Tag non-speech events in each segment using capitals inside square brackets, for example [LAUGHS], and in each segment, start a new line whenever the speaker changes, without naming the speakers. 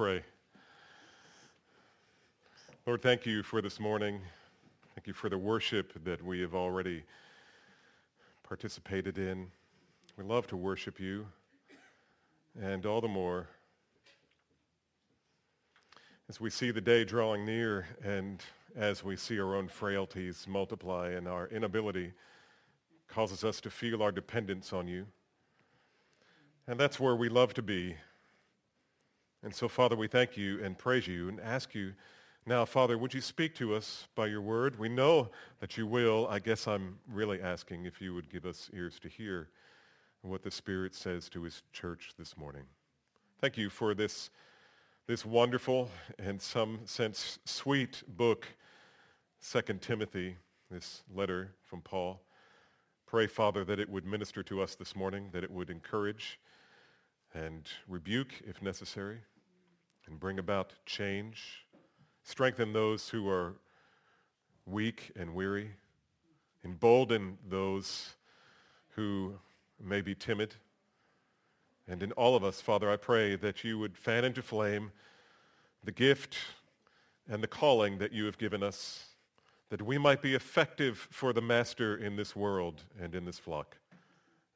pray. Lord, thank you for this morning. Thank you for the worship that we have already participated in. We love to worship you, and all the more as we see the day drawing near and as we see our own frailties multiply and our inability causes us to feel our dependence on you. And that's where we love to be. And so, Father, we thank you and praise you and ask you now, Father, would you speak to us by your word? We know that you will. I guess I'm really asking if you would give us ears to hear what the Spirit says to his church this morning. Thank you for this, this wonderful and some sense sweet book, Second Timothy, this letter from Paul. Pray, Father, that it would minister to us this morning, that it would encourage and rebuke if necessary, and bring about change Strengthen those who are weak and weary. Embolden those who may be timid. And in all of us, Father, I pray that you would fan into flame the gift and the calling that you have given us, that we might be effective for the Master in this world and in this flock.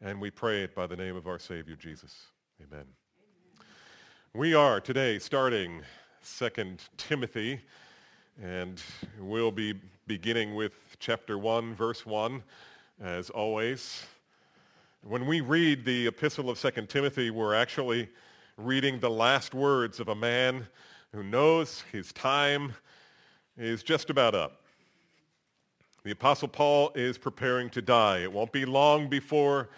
And we pray it by the name of our Savior, Jesus. Amen. We are today starting Second Timothy, and we'll be beginning with chapter 1, verse 1, as always. When we read the epistle of Second Timothy, we're actually reading the last words of a man who knows his time is just about up. The Apostle Paul is preparing to die. It won't be long before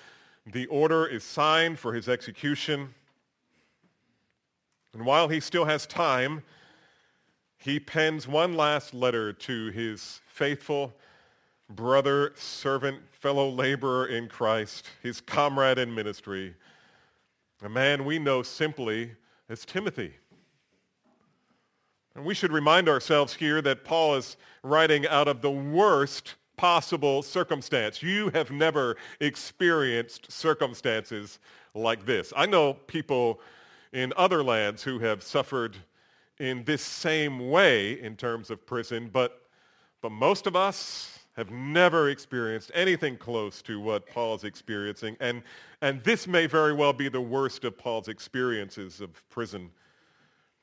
the order is signed for his execution. And while he still has time, he pens one last letter to his faithful brother, servant, fellow laborer in Christ, his comrade in ministry, a man we know simply as Timothy. And we should remind ourselves here that Paul is writing out of the worst possible circumstance. You have never experienced circumstances like this. I know people in other lands who have suffered in this same way in terms of prison, but, but most of us have never experienced anything close to what Paul's experiencing. And, and this may very well be the worst of Paul's experiences of prison.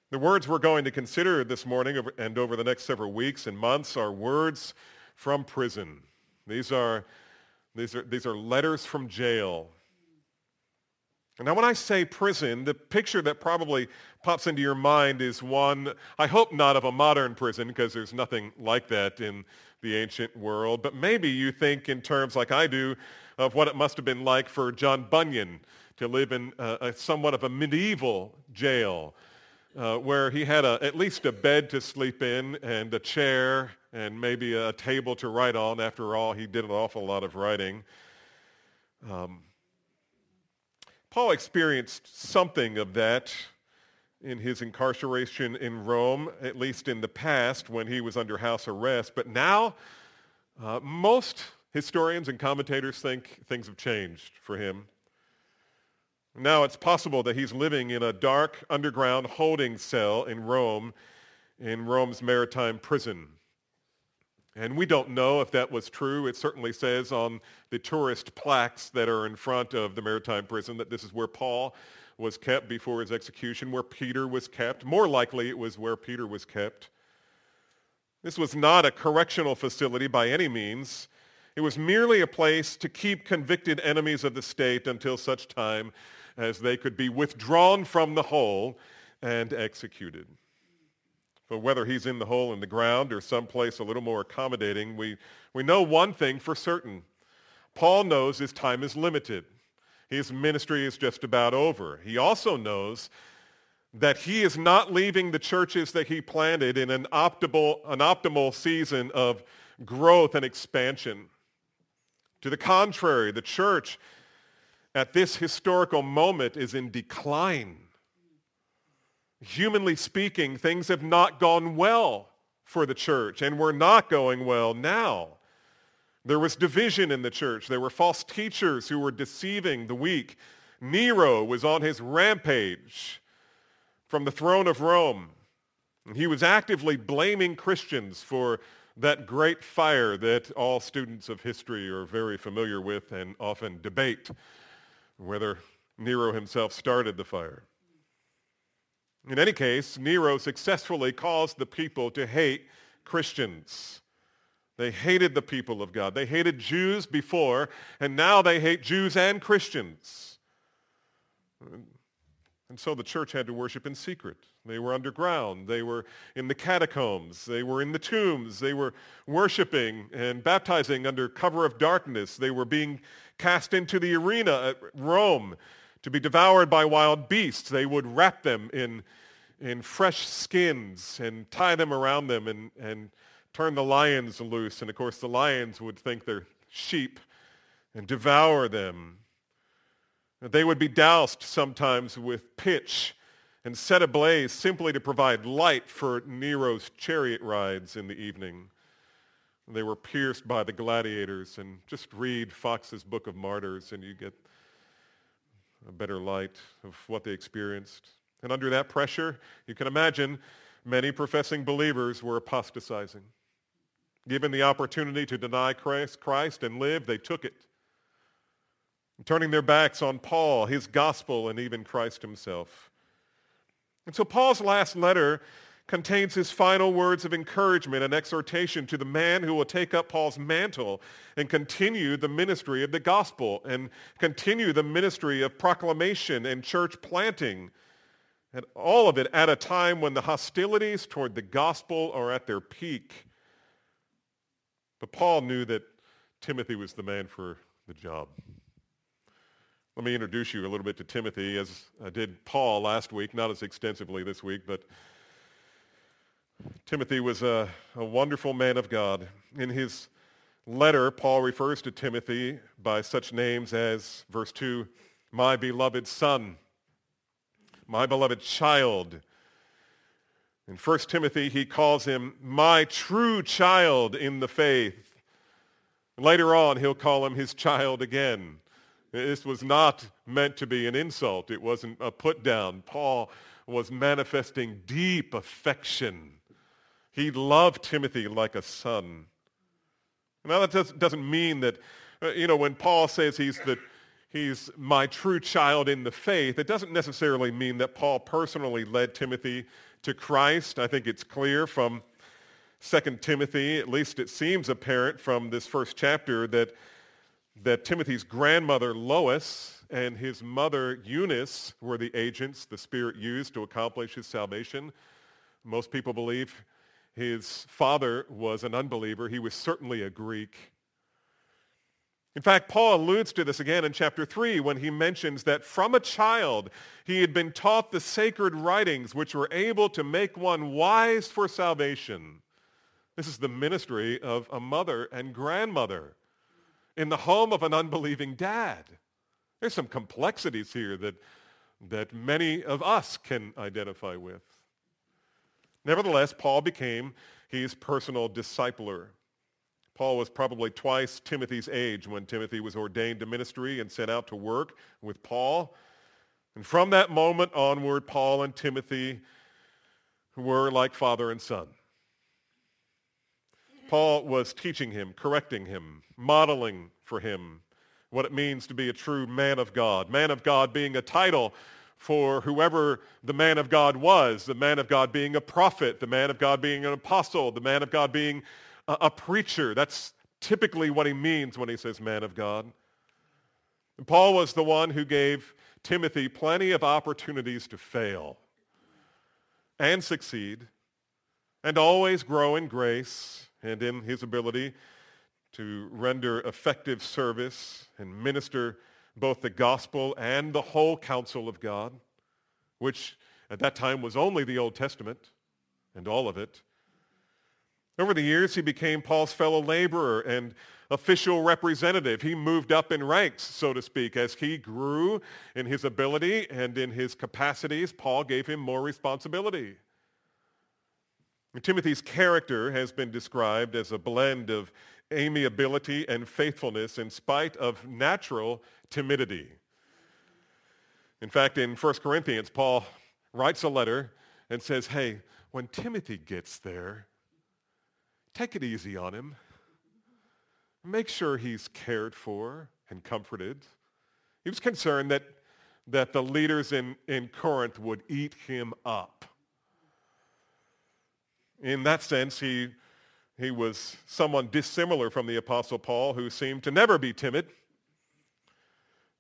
The words we're going to consider this morning and over the next several weeks and months are words from prison. These are, these are, these are letters from jail. Now, when I say prison, the picture that probably pops into your mind is one, I hope not of a modern prison, because there's nothing like that in the ancient world, but maybe you think in terms like I do of what it must have been like for John Bunyan to live in a, a somewhat of a medieval jail uh, where he had a, at least a bed to sleep in and a chair and maybe a table to write on. After all, he did an awful lot of writing. Um, Paul experienced something of that in his incarceration in Rome, at least in the past when he was under house arrest. But now, uh, most historians and commentators think things have changed for him. Now it's possible that he's living in a dark underground holding cell in Rome, in Rome's maritime prison. And we don't know if that was true. It certainly says on the tourist plaques that are in front of the maritime prison that this is where Paul was kept before his execution, where Peter was kept. More likely it was where Peter was kept. This was not a correctional facility by any means. It was merely a place to keep convicted enemies of the state until such time as they could be withdrawn from the hole and executed. But whether he's in the hole in the ground or someplace a little more accommodating, we, we know one thing for certain. Paul knows his time is limited. His ministry is just about over. He also knows that he is not leaving the churches that he planted in an optimal, an optimal season of growth and expansion. To the contrary, the church at this historical moment is in decline humanly speaking, things have not gone well for the church, and we're not going well now. There was division in the church. There were false teachers who were deceiving the weak. Nero was on his rampage. from the throne of Rome. And he was actively blaming Christians for that great fire that all students of history are very familiar with and often debate whether Nero himself started the fire. In any case, Nero successfully caused the people to hate Christians. They hated the people of God. They hated Jews before, and now they hate Jews and Christians. And so the church had to worship in secret. They were underground. They were in the catacombs. They were in the tombs. They were worshiping and baptizing under cover of darkness. They were being cast into the arena at Rome to be devoured by wild beasts. They would wrap them in, in fresh skins and tie them around them and, and turn the lions loose. And of course, the lions would think they're sheep and devour them. They would be doused sometimes with pitch and set ablaze simply to provide light for Nero's chariot rides in the evening. They were pierced by the gladiators, and just read Foxe's Book of Martyrs, and you get a better light of what they experienced. And under that pressure, you can imagine many professing believers were apostatizing. Given the opportunity to deny Christ, and live, they took it turning their backs on Paul, his gospel, and even Christ himself. And so Paul's last letter contains his final words of encouragement and exhortation to the man who will take up Paul's mantle and continue the ministry of the gospel and continue the ministry of proclamation and church planting. And all of it at a time when the hostilities toward the gospel are at their peak. But Paul knew that Timothy was the man for the job. Let me introduce you a little bit to Timothy, as I did Paul last week, not as extensively this week, but Timothy was a, a wonderful man of God. In his letter, Paul refers to Timothy by such names as, verse 2, my beloved son, my beloved child. In 1 Timothy, he calls him my true child in the faith. Later on, he'll call him his child again. This was not meant to be an insult. It wasn't a put down. Paul was manifesting deep affection. He loved Timothy like a son. Now that doesn't mean that, uh, you know, when Paul says he's the, he's my true child in the faith, it doesn't necessarily mean that Paul personally led Timothy to Christ. I think it's clear from 2 Timothy, at least it seems apparent from this first chapter, that that Timothy's grandmother, Lois, and his mother, Eunice, were the agents the Spirit used to accomplish his salvation. Most people believe his father was an unbeliever. He was certainly a Greek. In fact, Paul alludes to this again in chapter 3 when he mentions that from a child he had been taught the sacred writings which were able to make one wise for salvation. This is the ministry of a mother and grandmother in the home of an unbelieving dad. There's some complexities here that, that many of us can identify with. Nevertheless, Paul became his personal discipler. Paul was probably twice Timothy's age when Timothy was ordained to ministry and sent out to work with Paul. And from that moment onward, Paul and Timothy were like father and son. Paul was teaching him, correcting him, modeling for him what it means to be a true man of God. Man of God being a title for whoever the man of God was, the man of God being a prophet, the man of God being an apostle, the man of God being a, a preacher. That's typically what he means when he says man of God. And Paul was the one who gave Timothy plenty of opportunities to fail and succeed and always grow in grace and in his ability to render effective service and minister both the gospel and the whole counsel of God, which at that time was only the Old Testament and all of it. Over the years, he became Paul's fellow laborer and official representative. He moved up in ranks, so to speak. As he grew in his ability and in his capacities, Paul gave him more responsibility. Timothy's character has been described as a blend of amiability and faithfulness in spite of natural timidity. In fact, in 1 Corinthians, Paul writes a letter and says, hey, when Timothy gets there, take it easy on him. Make sure he's cared for and comforted. He was concerned that, that the leaders in, in Corinth would eat him up. In that sense, he, he was someone dissimilar from the Apostle Paul who seemed to never be timid.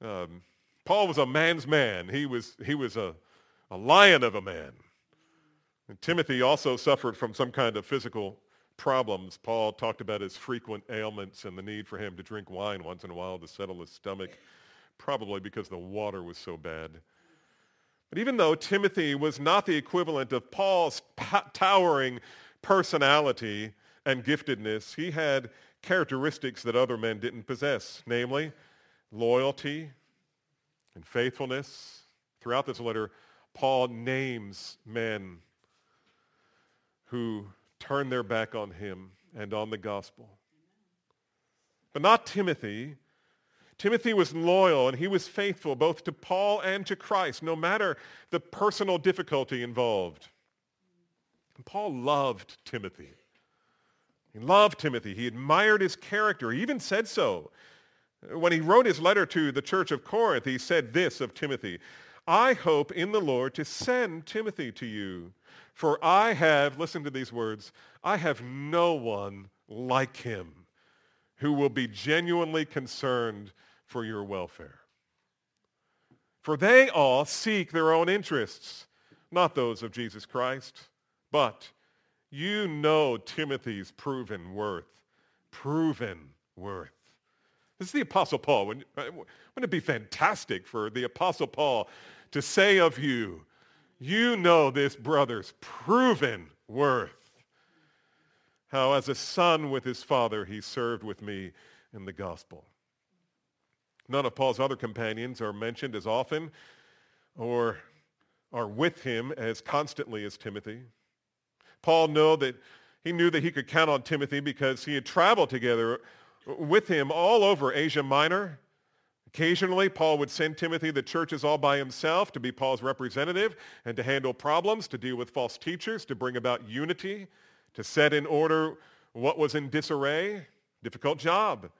Um, Paul was a man's man. He was, he was a, a lion of a man. And Timothy also suffered from some kind of physical problems. Paul talked about his frequent ailments and the need for him to drink wine once in a while to settle his stomach, probably because the water was so bad. But even though Timothy was not the equivalent of Paul's towering personality and giftedness, he had characteristics that other men didn't possess, namely loyalty and faithfulness. Throughout this letter, Paul names men who turn their back on him and on the gospel. But not Timothy. Timothy was loyal and he was faithful both to Paul and to Christ, no matter the personal difficulty involved. And Paul loved Timothy. He loved Timothy. He admired his character. He even said so. When he wrote his letter to the church of Corinth, he said this of Timothy, I hope in the Lord to send Timothy to you for I have, listen to these words, I have no one like him who will be genuinely concerned for your welfare. For they all seek their own interests, not those of Jesus Christ. But you know Timothy's proven worth. Proven worth. This is the Apostle Paul. Wouldn't, uh, wouldn't it be fantastic for the Apostle Paul to say of you, you know this brother's proven worth. How as a son with his father, he served with me in the gospel. None of Paul's other companions are mentioned as often or are with him as constantly as Timothy. Paul knew that he knew that he could count on Timothy because he had traveled together with him all over Asia Minor Occasionally, Paul would send Timothy the churches all by himself to be Paul's representative and to handle problems, to deal with false teachers, to bring about unity, to set in order what was in disarray. Difficult job.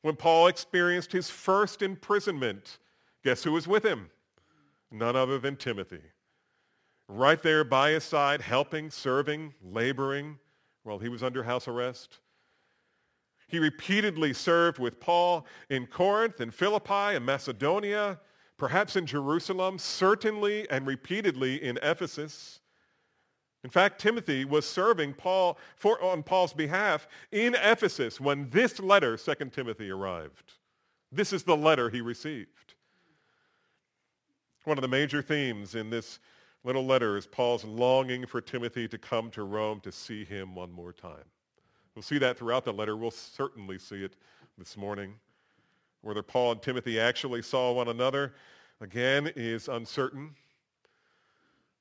When Paul experienced his first imprisonment, guess who was with him? None other than Timothy. Right there by his side, helping, serving, laboring while he was under house arrest. He repeatedly served with Paul in Corinth in Philippi in Macedonia, perhaps in Jerusalem, certainly and repeatedly in Ephesus. In fact, Timothy was serving Paul for, on Paul's behalf in Ephesus when this letter, 2 Timothy, arrived. This is the letter he received. One of the major themes in this little letter is Paul's longing for Timothy to come to Rome to see him one more time. We'll see that throughout the letter. We'll certainly see it this morning. Whether Paul and Timothy actually saw one another, again, is uncertain.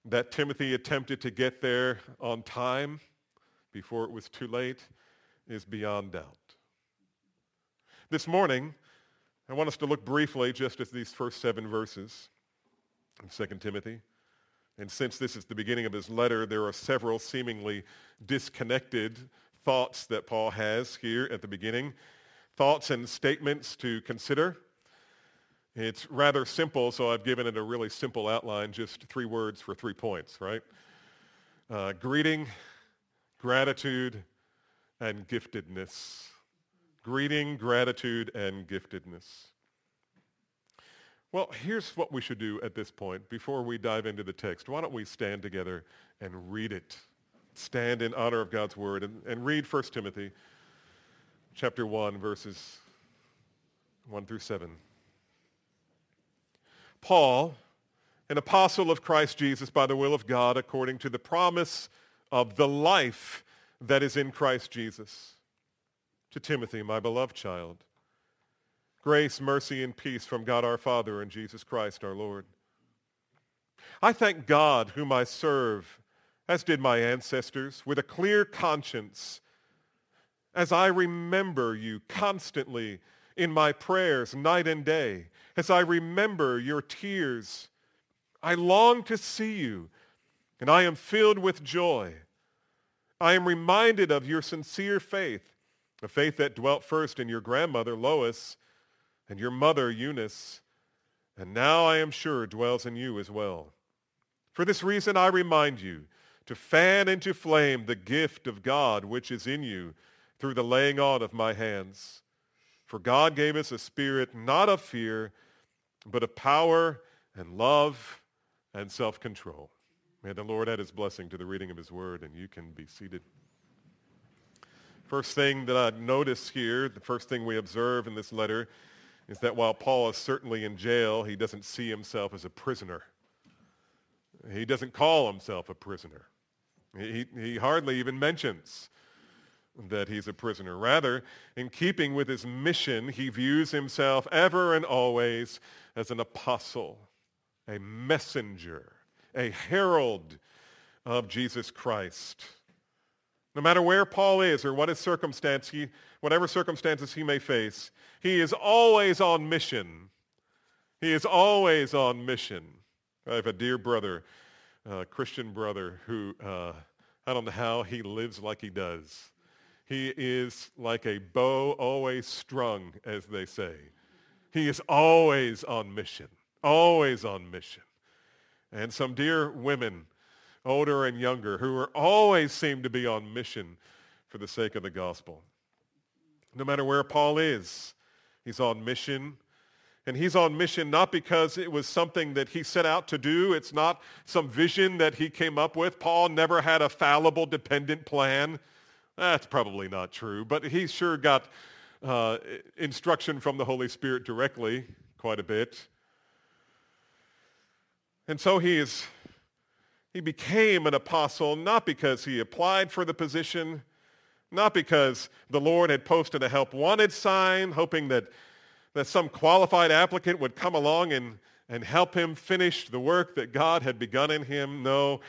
That Timothy attempted to get there on time before it was too late is beyond doubt. This morning, I want us to look briefly just at these first seven verses of 2 Timothy. And since this is the beginning of his letter, there are several seemingly disconnected thoughts that Paul has here at the beginning, thoughts and statements to consider. It's rather simple, so I've given it a really simple outline, just three words for three points, right? Uh, greeting, gratitude, and giftedness. Greeting, gratitude, and giftedness. Well, here's what we should do at this point before we dive into the text. Why don't we stand together and read it stand in honor of God's word and, and read 1 Timothy chapter 1, verses 1 through 7. Paul, an apostle of Christ Jesus by the will of God, according to the promise of the life that is in Christ Jesus. To Timothy, my beloved child, grace, mercy, and peace from God our Father and Jesus Christ our Lord. I thank God whom I serve as did my ancestors, with a clear conscience, as I remember you constantly in my prayers night and day, as I remember your tears I long to see you, and I am filled with joy. I am reminded of your sincere faith, a faith that dwelt first in your grandmother Lois and your mother Eunice, and now I am sure dwells in you as well. For this reason I remind you to fan into flame the gift of God which is in you through the laying on of my hands. For God gave us a spirit not of fear, but of power and love and self-control. May the Lord add his blessing to the reading of his word, and you can be seated. First thing that I notice here, the first thing we observe in this letter, is that while Paul is certainly in jail, he doesn't see himself as a prisoner. He doesn't call himself a prisoner. He, he hardly even mentions that he's a prisoner. Rather, in keeping with his mission, he views himself ever and always as an apostle, a messenger, a herald of Jesus Christ. No matter where Paul is or what his circumstance, he, whatever circumstances he may face, he is always on mission. He is always on mission. I have a dear brother, a Christian brother, who uh, I don't know how he lives like he does. He is like a bow always strung, as they say. He is always on mission, always on mission. And some dear women, older and younger, who are always seem to be on mission for the sake of the gospel. No matter where Paul is, he's on mission. And he's on mission not because it was something that he set out to do. It's not some vision that he came up with. Paul never had a fallible, dependent plan. That's probably not true, but he sure got uh, instruction from the Holy Spirit directly quite a bit. And so he is he became an apostle not because he applied for the position, not because the Lord had posted a help wanted sign, hoping that, that some qualified applicant would come along and, and help him finish the work that God had begun in him. No,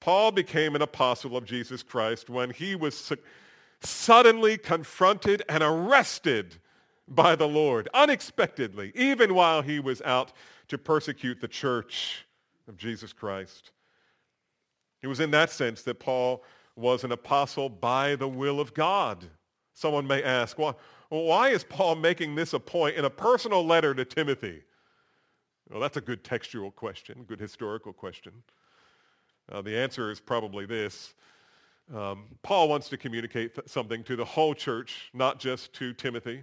Paul became an apostle of Jesus Christ when he was su- suddenly confronted and arrested by the Lord unexpectedly, even while he was out to persecute the church of Jesus Christ. It was in that sense that Paul was an apostle by the will of God. Someone may ask, well, why is Paul making this a point in a personal letter to Timothy? Well, that's a good textual question, good historical question. Uh, the answer is probably this. Um, Paul wants to communicate th- something to the whole church, not just to Timothy,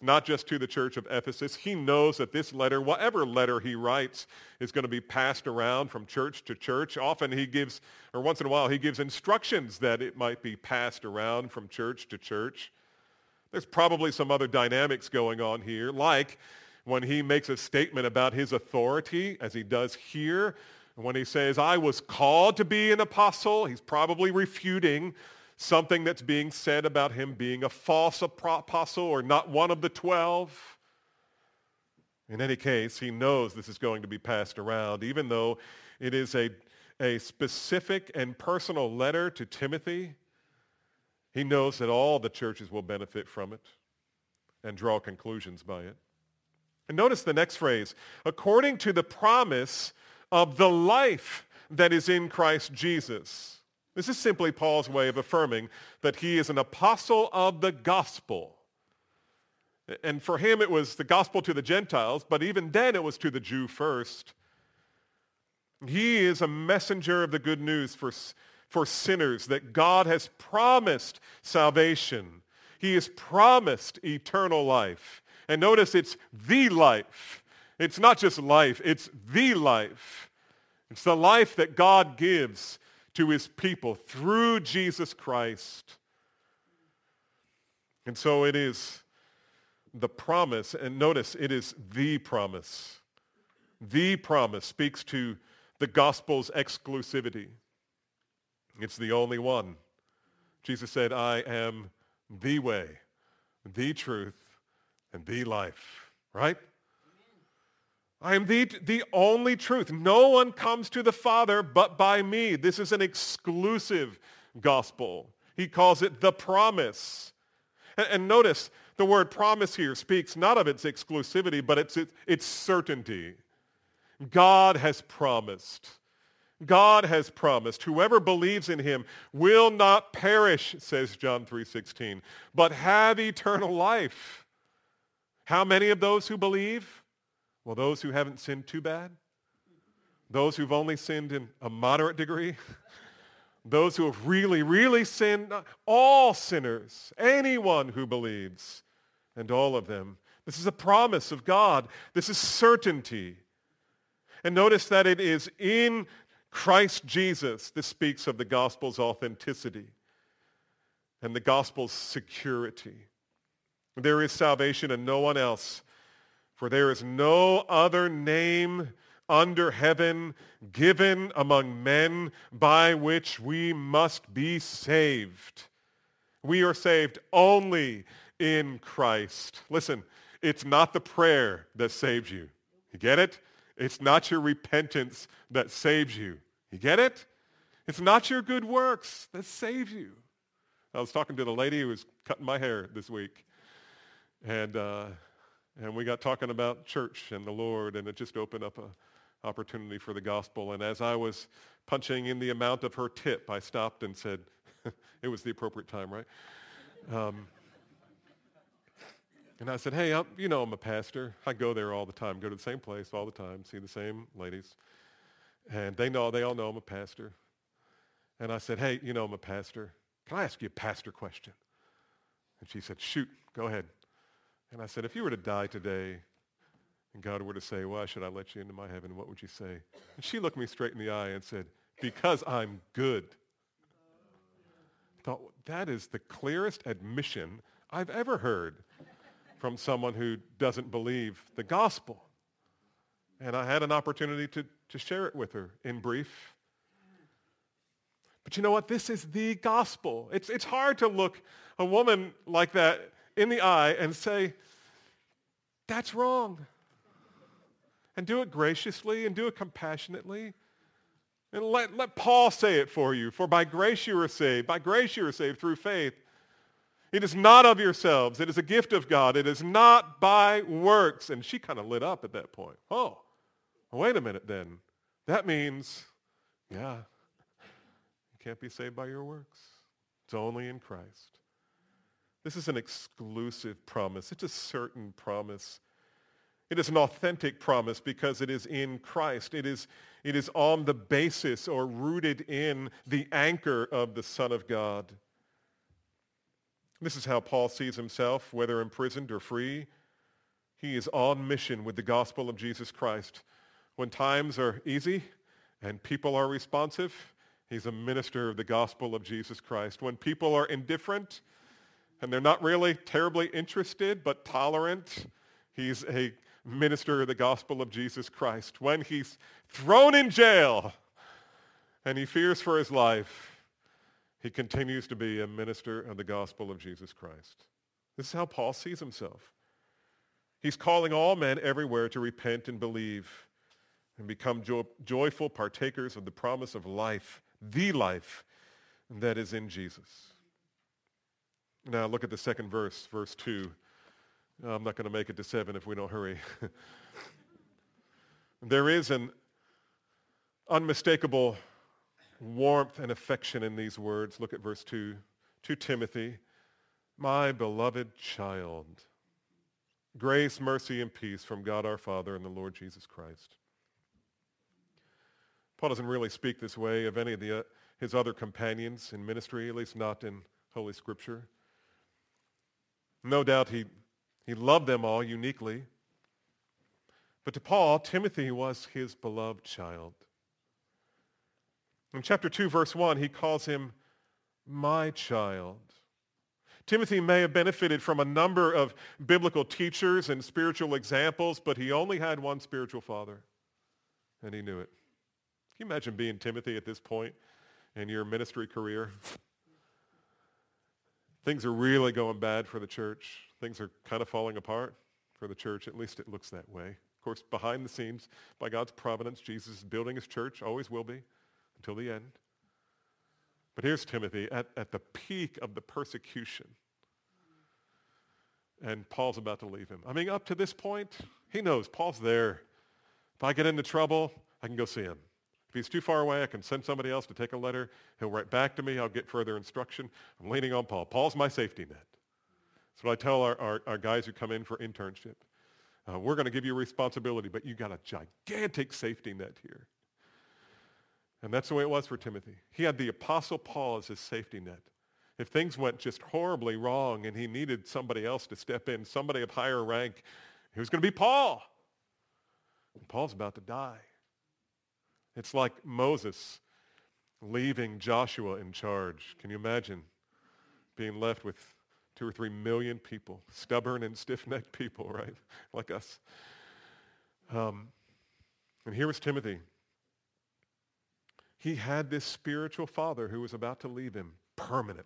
not just to the church of Ephesus. He knows that this letter, whatever letter he writes, is going to be passed around from church to church. Often he gives, or once in a while, he gives instructions that it might be passed around from church to church. There's probably some other dynamics going on here, like when he makes a statement about his authority, as he does here, when he says, I was called to be an apostle, he's probably refuting something that's being said about him being a false apostle or not one of the twelve. In any case, he knows this is going to be passed around, even though it is a, a specific and personal letter to Timothy. He knows that all the churches will benefit from it and draw conclusions by it. And notice the next phrase, according to the promise of the life that is in Christ Jesus. This is simply Paul's way of affirming that he is an apostle of the gospel. And for him, it was the gospel to the Gentiles, but even then it was to the Jew first. He is a messenger of the good news for, for sinners, that God has promised salvation. He has promised eternal life. And notice it's the life. It's not just life, it's the life. It's the life that God gives to his people through Jesus Christ. And so it is the promise, and notice it is the promise. The promise speaks to the gospel's exclusivity. It's the only one. Jesus said, I am the way, the truth, and the life. Right? I am the, the only truth. No one comes to the Father but by me. This is an exclusive gospel. He calls it the promise. And, and notice the word promise here speaks not of its exclusivity, but its, its, its certainty. God has promised. God has promised whoever believes in him will not perish, says John 3:16, but have eternal life. How many of those who believe? Well, those who haven't sinned too bad. Those who've only sinned in a moderate degree. [LAUGHS] those who have really, really sinned. All sinners. Anyone who believes. And all of them. This is a promise of God. This is certainty. And notice that it is in Christ Jesus. This speaks of the gospel's authenticity and the gospel's security. There is salvation in no one else, for there is no other name under heaven given among men by which we must be saved. We are saved only in Christ. Listen, it's not the prayer that saves you. You get it? It's not your repentance that saves you. You get it? It's not your good works that save you. I was talking to the lady who was cutting my hair this week. And, uh, and we got talking about church and the Lord, and it just opened up an opportunity for the gospel. And as I was punching in the amount of her tip, I stopped and said, [LAUGHS] it was the appropriate time, right? Um, and I said, hey, I'm, you know I'm a pastor. I go there all the time, go to the same place all the time, see the same ladies. And they know, they all know I'm a pastor. And I said, hey, you know I'm a pastor. Can I ask you a pastor question? And she said, shoot, go ahead. And I said, if you were to die today and God were to say, why should I let you into my heaven, what would you say? And she looked me straight in the eye and said, because I'm good. I thought, that is the clearest admission I've ever heard from someone who doesn't believe the gospel. And I had an opportunity to, to share it with her in brief. But you know what? This is the gospel. It's, it's hard to look a woman like that in the eye and say, that's wrong. And do it graciously and do it compassionately. And let, let Paul say it for you. For by grace you are saved. By grace you are saved through faith. It is not of yourselves. It is a gift of God. It is not by works. And she kind of lit up at that point. Oh, wait a minute then. That means, yeah, you can't be saved by your works. It's only in Christ. This is an exclusive promise. It's a certain promise. It is an authentic promise because it is in Christ. It is, it is on the basis or rooted in the anchor of the Son of God. This is how Paul sees himself, whether imprisoned or free. He is on mission with the gospel of Jesus Christ. When times are easy and people are responsive, he's a minister of the gospel of Jesus Christ. When people are indifferent and they're not really terribly interested but tolerant, he's a minister of the gospel of Jesus Christ. When he's thrown in jail and he fears for his life, he continues to be a minister of the gospel of Jesus Christ. This is how Paul sees himself. He's calling all men everywhere to repent and believe and become jo- joyful partakers of the promise of life, the life that is in Jesus. Now look at the second verse, verse 2. I'm not going to make it to 7 if we don't hurry. [LAUGHS] there is an unmistakable warmth and affection in these words. Look at verse 2. To Timothy, my beloved child, grace, mercy, and peace from God our Father and the Lord Jesus Christ. Paul doesn't really speak this way of any of the, uh, his other companions in ministry, at least not in Holy Scripture. No doubt he, he loved them all uniquely. But to Paul, Timothy was his beloved child. In chapter 2, verse 1, he calls him my child. Timothy may have benefited from a number of biblical teachers and spiritual examples, but he only had one spiritual father, and he knew it. Can you imagine being Timothy at this point in your ministry career? [LAUGHS] Things are really going bad for the church. Things are kind of falling apart for the church. At least it looks that way. Of course, behind the scenes, by God's providence, Jesus is building his church, always will be until the end. But here's Timothy at, at the peak of the persecution. And Paul's about to leave him. I mean, up to this point, he knows Paul's there If I get into trouble, I can go see him. If he's too far away, I can send somebody else to take a letter. He'll write back to me. I'll get further instruction. I'm leaning on Paul. Paul's my safety net. That's what I tell our, our, our guys who come in for internship. Uh, we're going to give you responsibility, but you got a gigantic safety net here. And that's the way it was for Timothy. He had the Apostle Paul as his safety net. If things went just horribly wrong and he needed somebody else to step in, somebody of higher rank, it was going to be Paul. And Paul's about to die. It's like Moses leaving Joshua in charge. Can you imagine being left with two or three million people, stubborn and [LAUGHS] stiff-necked people, right? [LAUGHS] Like us. Um, and here was Timothy. He had this spiritual father who was about to leave him permanently.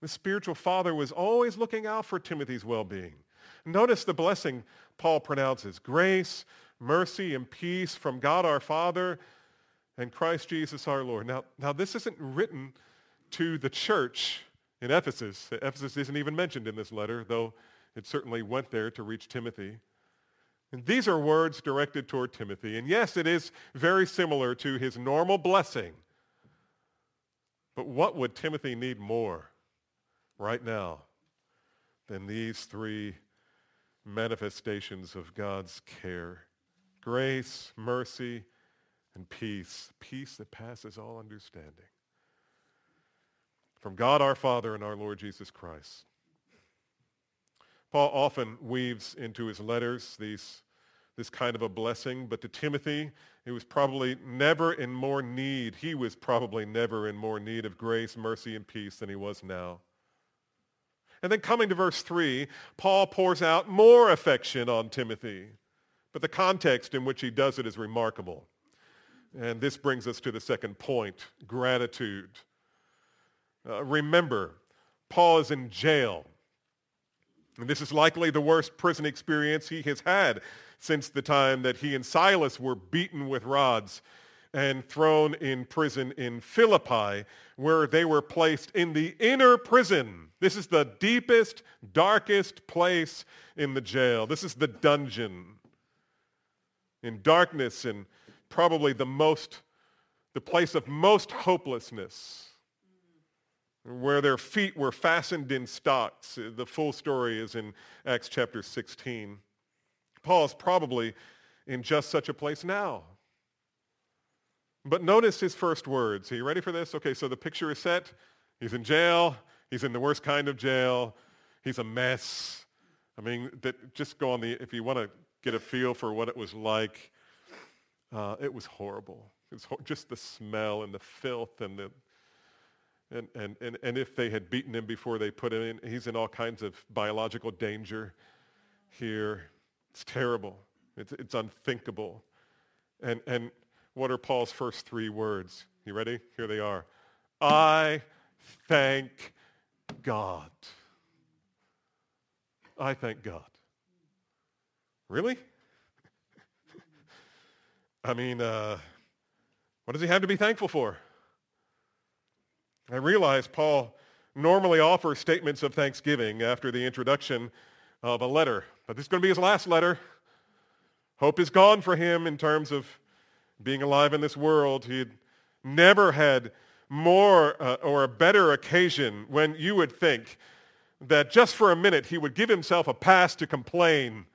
The spiritual father was always looking out for Timothy's well-being. Notice the blessing Paul pronounces. Grace, mercy, and peace from God our Father and Christ Jesus our Lord. Now, now this isn't written to the church in Ephesus. Ephesus isn't even mentioned in this letter, though it certainly went there to reach Timothy. And these are words directed toward Timothy. And yes, it is very similar to his normal blessing. But what would Timothy need more right now than these three manifestations of God's care? Grace, mercy, and peace. Peace that passes all understanding from God our Father and our Lord Jesus Christ. Paul often weaves into his letters these, this kind of a blessing, but to Timothy, he was probably never in more need. He was probably never in more need of grace, mercy, and peace than he was now. And then coming to verse 3, Paul pours out more affection on Timothy. But the context in which he does it is remarkable. And this brings us to the second point, gratitude. Uh, remember, Paul is in jail. And this is likely the worst prison experience he has had since the time that he and Silas were beaten with rods and thrown in prison in Philippi, where they were placed in the inner prison. This is the deepest, darkest place in the jail. This is the dungeon. In darkness and probably the most, the place of most hopelessness where their feet were fastened in stocks. Uh, the full story is in Acts chapter 16. Paul is probably in just such a place now. But notice his first words. Are you ready for this? Okay, so the picture is set. He's in jail. He's in the worst kind of jail. He's a mess. I mean, that, just go on the, if you want to get a feel for what it was like, uh, it was horrible. It was just the smell and the filth and the and, and, and, and if they had beaten him before they put him in, he's in all kinds of biological danger here. It's terrible. It's, it's unthinkable. And, and what are Paul's first three words? You ready? Here they are. I thank God. I thank God. Really? I mean, uh, what does he have to be thankful for? I realize Paul normally offers statements of thanksgiving after the introduction of a letter, but this is going to be his last letter. Hope is gone for him in terms of being alive in this world. He had never had more uh, or a better occasion when you would think that just for a minute he would give himself a pass to complain.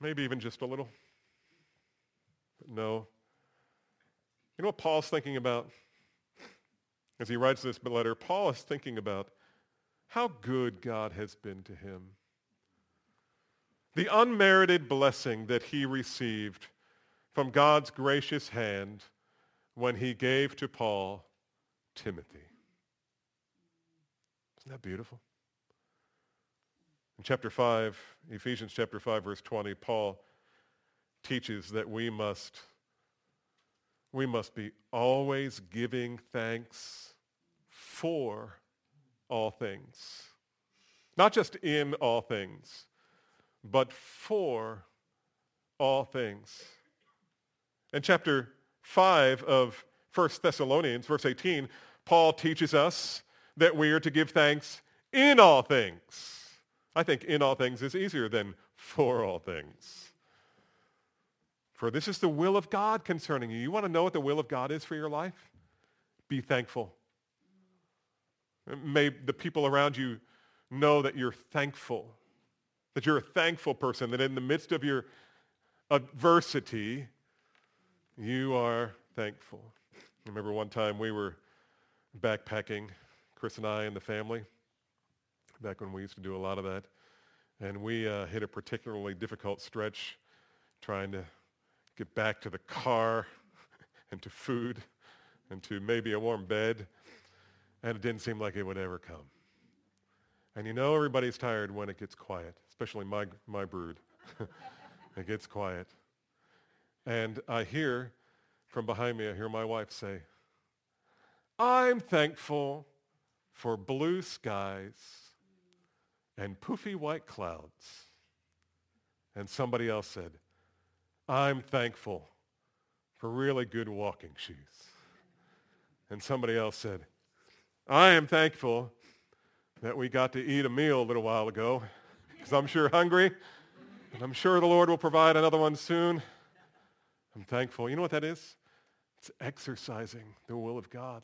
Maybe even just a little. But no. You know what Paul's thinking about? As he writes this letter, Paul is thinking about how good God has been to him. The unmerited blessing that he received from God's gracious hand when he gave to Paul Timothy. Isn't that beautiful? In chapter 5, Ephesians chapter 5, verse 20, Paul teaches that we must we must be always giving thanks for all things. Not just in all things, but for all things. In chapter 5 of 1 Thessalonians, verse 18, Paul teaches us that we are to give thanks in all things. I think in all things is easier than for all things. For this is the will of God concerning you. You want to know what the will of God is for your life? Be thankful. May the people around you know that you're thankful, that you're a thankful person, that in the midst of your adversity, you are thankful. I remember one time we were backpacking, Chris and I and the family, back when we used to do a lot of that. And we uh, hit a particularly difficult stretch trying to get back to the car [LAUGHS] and to food and to maybe a warm bed. And it didn't seem like it would ever come. And you know everybody's tired when it gets quiet, especially my, my brood. [LAUGHS] it gets quiet. And I hear from behind me, I hear my wife say, I'm thankful for blue skies and poofy white clouds. And somebody else said, I'm thankful for really good walking shoes. And somebody else said, I am thankful that we got to eat a meal a little while ago because I'm sure hungry and I'm sure the Lord will provide another one soon. I'm thankful. You know what that is? It's exercising the will of God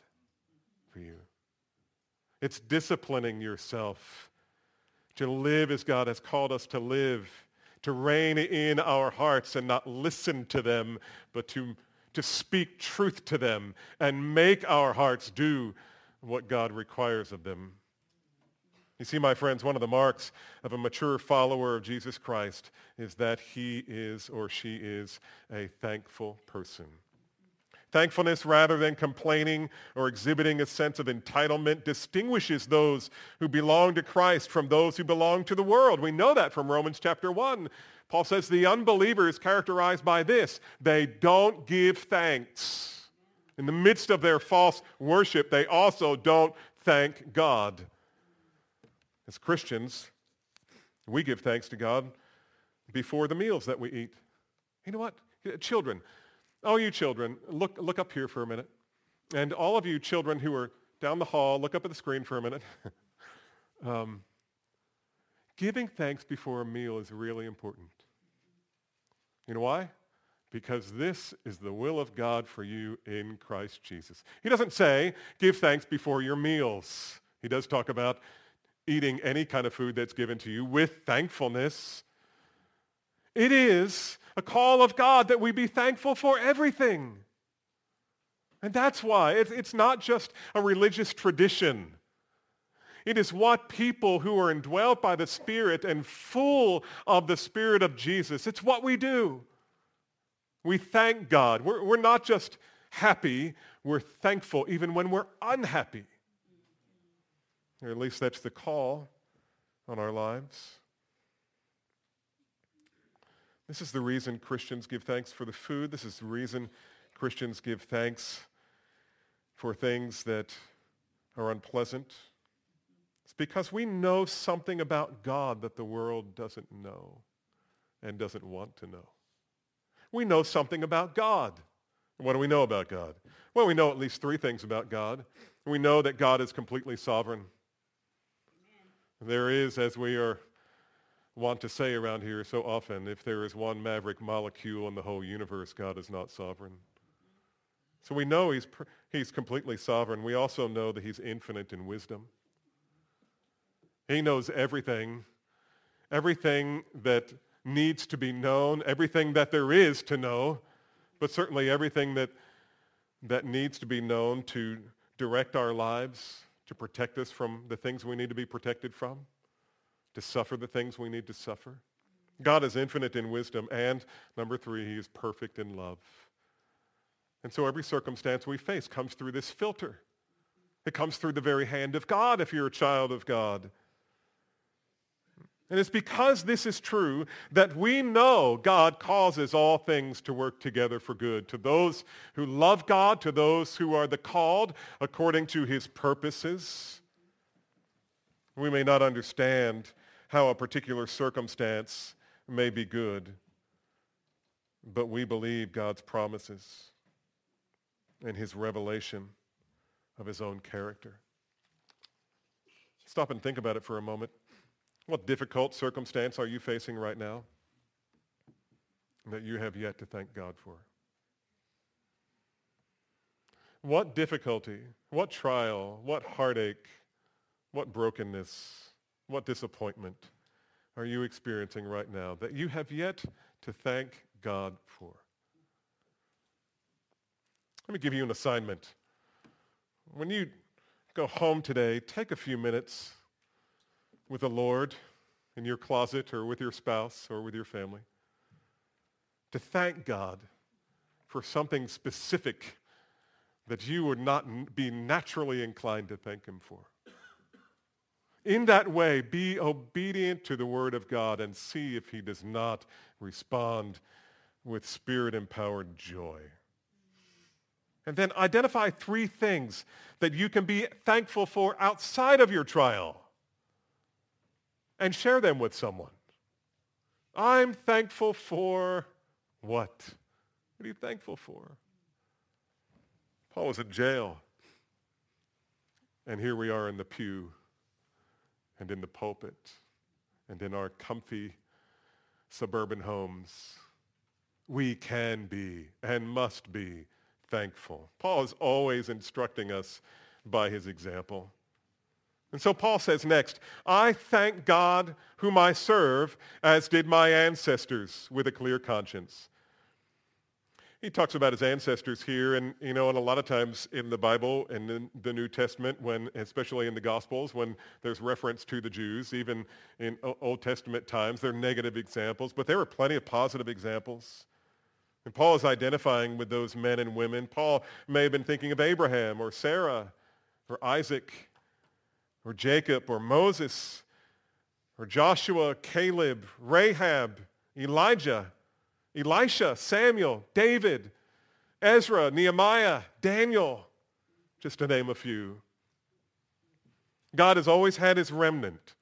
for you. It's disciplining yourself to live as God has called us to live, to reign in our hearts and not listen to them, but to, to speak truth to them and make our hearts do what God requires of them. You see, my friends, one of the marks of a mature follower of Jesus Christ is that he is or she is a thankful person. Thankfulness rather than complaining or exhibiting a sense of entitlement distinguishes those who belong to Christ from those who belong to the world. We know that from Romans chapter 1. Paul says the unbeliever is characterized by this. They don't give thanks. In the midst of their false worship, they also don't thank God. As Christians, we give thanks to God before the meals that we eat. You know what? Children, Oh, you children, look, look up here for a minute. And all of you children who are down the hall, look up at the screen for a minute. [LAUGHS] um, giving thanks before a meal is really important. You know why? Because this is the will of God for you in Christ Jesus. He doesn't say, give thanks before your meals. He does talk about eating any kind of food that's given to you with thankfulness. It is a call of God that we be thankful for everything. And that's why it's, not just a religious tradition. It is what people who are indwelt by the Spirit and full of the Spirit of Jesus, it's what we do. We thank God. We're, we're not just happy, we're thankful even when we're unhappy. Or at least that's the call on our lives. This is the reason Christians give thanks for the food. This is the reason Christians give thanks for things that are unpleasant. It's because we know something about God that the world doesn't know and doesn't want to know. We know something about God. What do we know about God? Well, we know at least three things about God. We know that God is completely sovereign. There is, as we are want to say around here so often, if there is one maverick molecule in the whole universe, God is not sovereign. So we know he's, he's completely sovereign. We also know that he's infinite in wisdom. He knows everything, everything that needs to be known, everything that there is to know, but certainly everything that, that needs to be known to direct our lives, to protect us from the things we need to be protected from to suffer the things we need to suffer. God is infinite in wisdom. And number three, he is perfect in love. And so every circumstance we face comes through this filter. It comes through the very hand of God if you're a child of God. And it's because this is true that we know God causes all things to work together for good to those who love God, to those who are the called according to his purposes. We may not understand how a particular circumstance may be good, but we believe God's promises and his revelation of his own character. Stop and think about it for a moment. What difficult circumstance are you facing right now that you have yet to thank God for? What difficulty, what trial, what heartache, what brokenness, what disappointment are you experiencing right now that you have yet to thank God for? Let me give you an assignment. When you go home today, take a few minutes with the Lord in your closet or with your spouse or with your family to thank God for something specific that you would not be naturally inclined to thank him for. In that way, be obedient to the word of God and see if he does not respond with spirit-empowered joy. And then identify three things that you can be thankful for outside of your trial and share them with someone. I'm thankful for what? What are you thankful for? Paul was in jail. And here we are in the pew and in the pulpit and in our comfy suburban homes. We can be and must be thankful. Paul is always instructing us by his example. And so Paul says next, I thank God whom I serve, as did my ancestors, with a clear conscience he talks about his ancestors here and you know and a lot of times in the bible and in the new testament when especially in the gospels when there's reference to the jews even in old testament times they're negative examples but there are plenty of positive examples. And paul is identifying with those men and women. Paul may have been thinking of abraham or sarah or isaac or jacob or moses or joshua caleb rahab elijah Elisha, Samuel, David, Ezra, Nehemiah, Daniel, just to name a few. God has always had his remnant,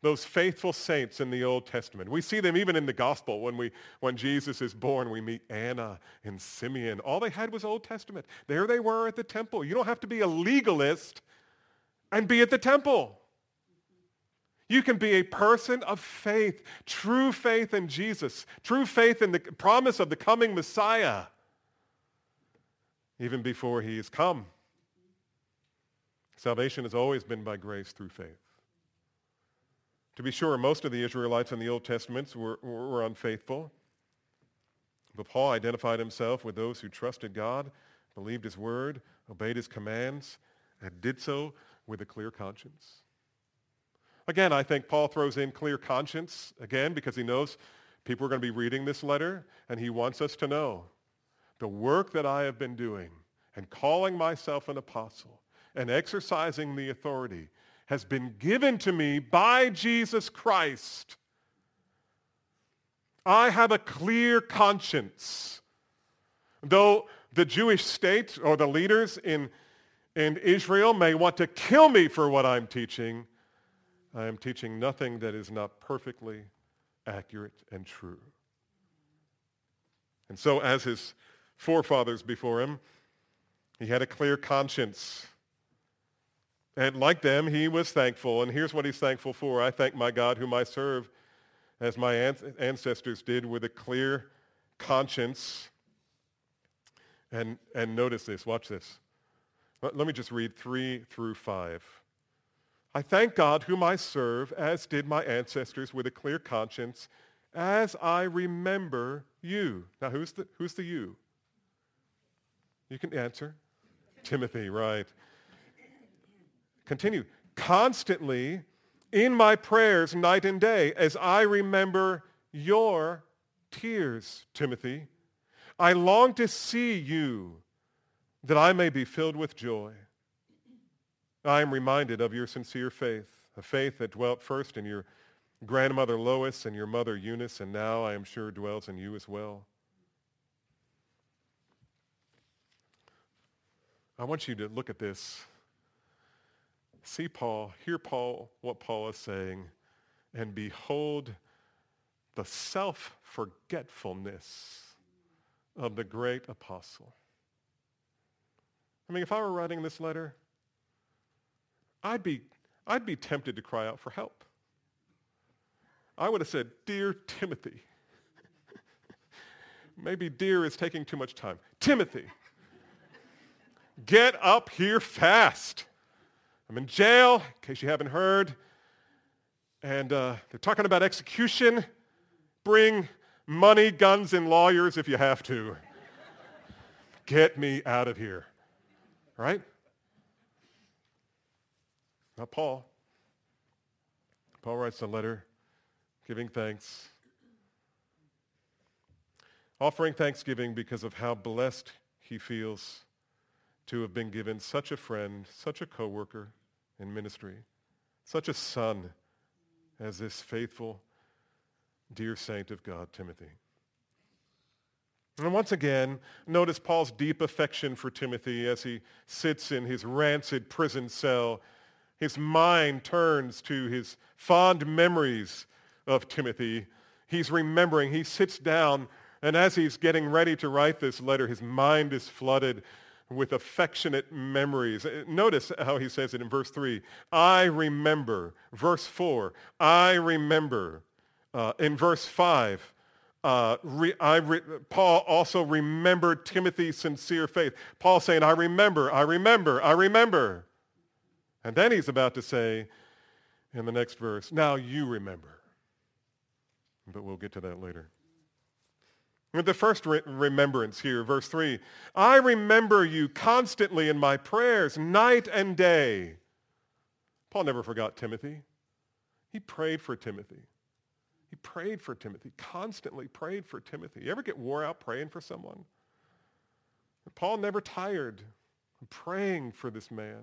those faithful saints in the Old Testament. We see them even in the gospel when, we, when Jesus is born. We meet Anna and Simeon. All they had was Old Testament. There they were at the temple. You don't have to be a legalist and be at the temple. You can be a person of faith, true faith in Jesus, true faith in the promise of the coming Messiah, even before he has come. Salvation has always been by grace through faith. To be sure, most of the Israelites in the Old Testament were, were unfaithful. But Paul identified himself with those who trusted God, believed his word, obeyed his commands, and did so with a clear conscience. Again, I think Paul throws in clear conscience, again, because he knows people are going to be reading this letter, and he wants us to know the work that I have been doing and calling myself an apostle and exercising the authority has been given to me by Jesus Christ. I have a clear conscience. Though the Jewish state or the leaders in, in Israel may want to kill me for what I'm teaching, I am teaching nothing that is not perfectly accurate and true. And so as his forefathers before him, he had a clear conscience. And like them, he was thankful. And here's what he's thankful for. I thank my God whom I serve as my ancestors did with a clear conscience. And, and notice this. Watch this. Let, let me just read 3 through 5. I thank God whom I serve, as did my ancestors, with a clear conscience, as I remember you. Now, who's the, who's the you? You can answer. Timothy, right. Continue. Constantly in my prayers night and day, as I remember your tears, Timothy. I long to see you that I may be filled with joy. I am reminded of your sincere faith, a faith that dwelt first in your grandmother Lois and your mother Eunice, and now I am sure dwells in you as well. I want you to look at this. See Paul, hear Paul, what Paul is saying, and behold the self-forgetfulness of the great apostle. I mean, if I were writing this letter, I'd be, I'd be tempted to cry out for help. I would have said, Dear Timothy. [LAUGHS] Maybe dear is taking too much time. Timothy, get up here fast. I'm in jail, in case you haven't heard. And uh, they're talking about execution. Bring money, guns, and lawyers if you have to. Get me out of here. Right? Not Paul. Paul writes a letter giving thanks, offering thanksgiving because of how blessed he feels to have been given such a friend, such a coworker in ministry, such a son as this faithful, dear saint of God, Timothy. And once again, notice Paul's deep affection for Timothy as he sits in his rancid prison cell. His mind turns to his fond memories of Timothy. He's remembering. He sits down, and as he's getting ready to write this letter, his mind is flooded with affectionate memories. Notice how he says it in verse 3. I remember. Verse 4. I remember. Uh, in verse 5, uh, re, re, Paul also remembered Timothy's sincere faith. Paul saying, I remember, I remember, I remember. And then he's about to say in the next verse, now you remember. But we'll get to that later. The first re- remembrance here, verse 3, I remember you constantly in my prayers, night and day. Paul never forgot Timothy. He prayed for Timothy. He prayed for Timothy, constantly prayed for Timothy. You ever get wore out praying for someone? Paul never tired praying for this man.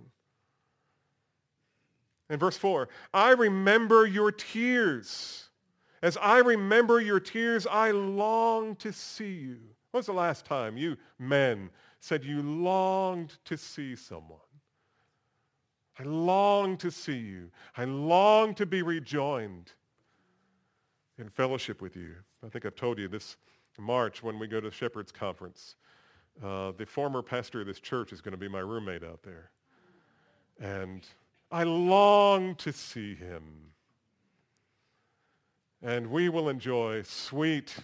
In verse 4, I remember your tears. As I remember your tears, I long to see you. When was the last time you men said you longed to see someone? I long to see you. I long to be rejoined in fellowship with you. I think I've told you this March when we go to the Shepherd's Conference. Uh, the former pastor of this church is going to be my roommate out there. And I long to see him and we will enjoy sweet